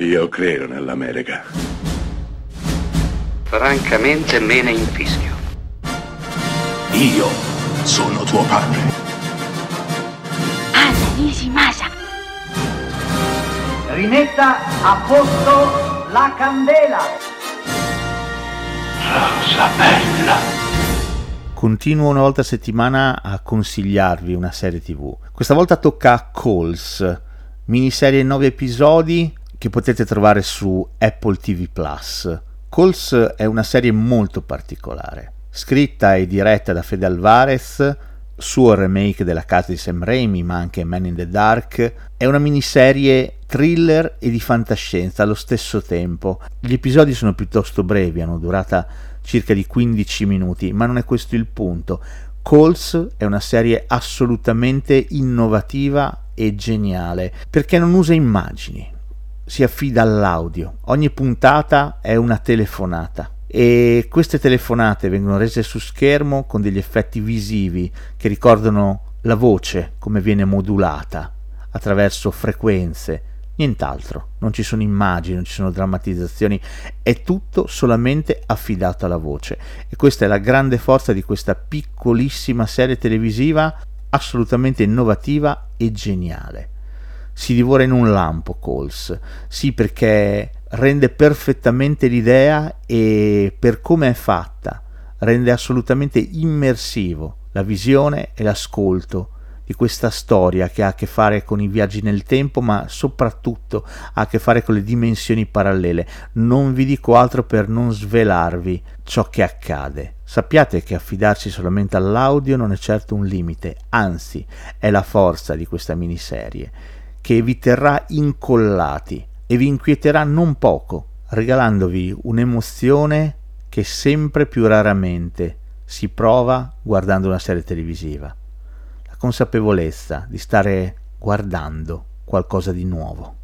Io credo nell'America. Francamente me ne infischio. Io sono tuo padre. Anna Nishimasa. Rimetta a posto la candela. Rosa bella. Continuo una volta a settimana a consigliarvi una serie tv. Questa volta tocca a Calls, miniserie in 9 episodi che potete trovare su Apple TV Plus. Calls è una serie molto particolare, scritta e diretta da Fede Alvarez, suo remake della casa di Sam Raimi, ma anche Man in the Dark. È una miniserie thriller e di fantascienza allo stesso tempo. Gli episodi sono piuttosto brevi, hanno durata circa di 15 minuti, ma non è questo il punto. Calls è una serie assolutamente innovativa e geniale perché non usa immagini, si affida all'audio. Ogni puntata è una telefonata e queste telefonate vengono rese su schermo con degli effetti visivi che ricordano la voce come viene modulata attraverso frequenze, nient'altro, non ci sono immagini, non ci sono drammatizzazioni, è tutto solamente affidato alla voce. E questa è la grande forza di questa piccolissima serie televisiva assolutamente innovativa e geniale si divora in un lampo Coles, sì perché rende perfettamente l'idea e per come è fatta rende assolutamente immersivo la visione e l'ascolto di questa storia che ha a che fare con i viaggi nel tempo, ma soprattutto ha a che fare con le dimensioni parallele. Non vi dico altro per non svelarvi ciò che accade. Sappiate che affidarsi solamente all'audio non è certo un limite, anzi è la forza di questa miniserie che vi terrà incollati e vi inquieterà non poco, regalandovi un'emozione che sempre più raramente si prova guardando una serie televisiva. La consapevolezza di stare guardando qualcosa di nuovo.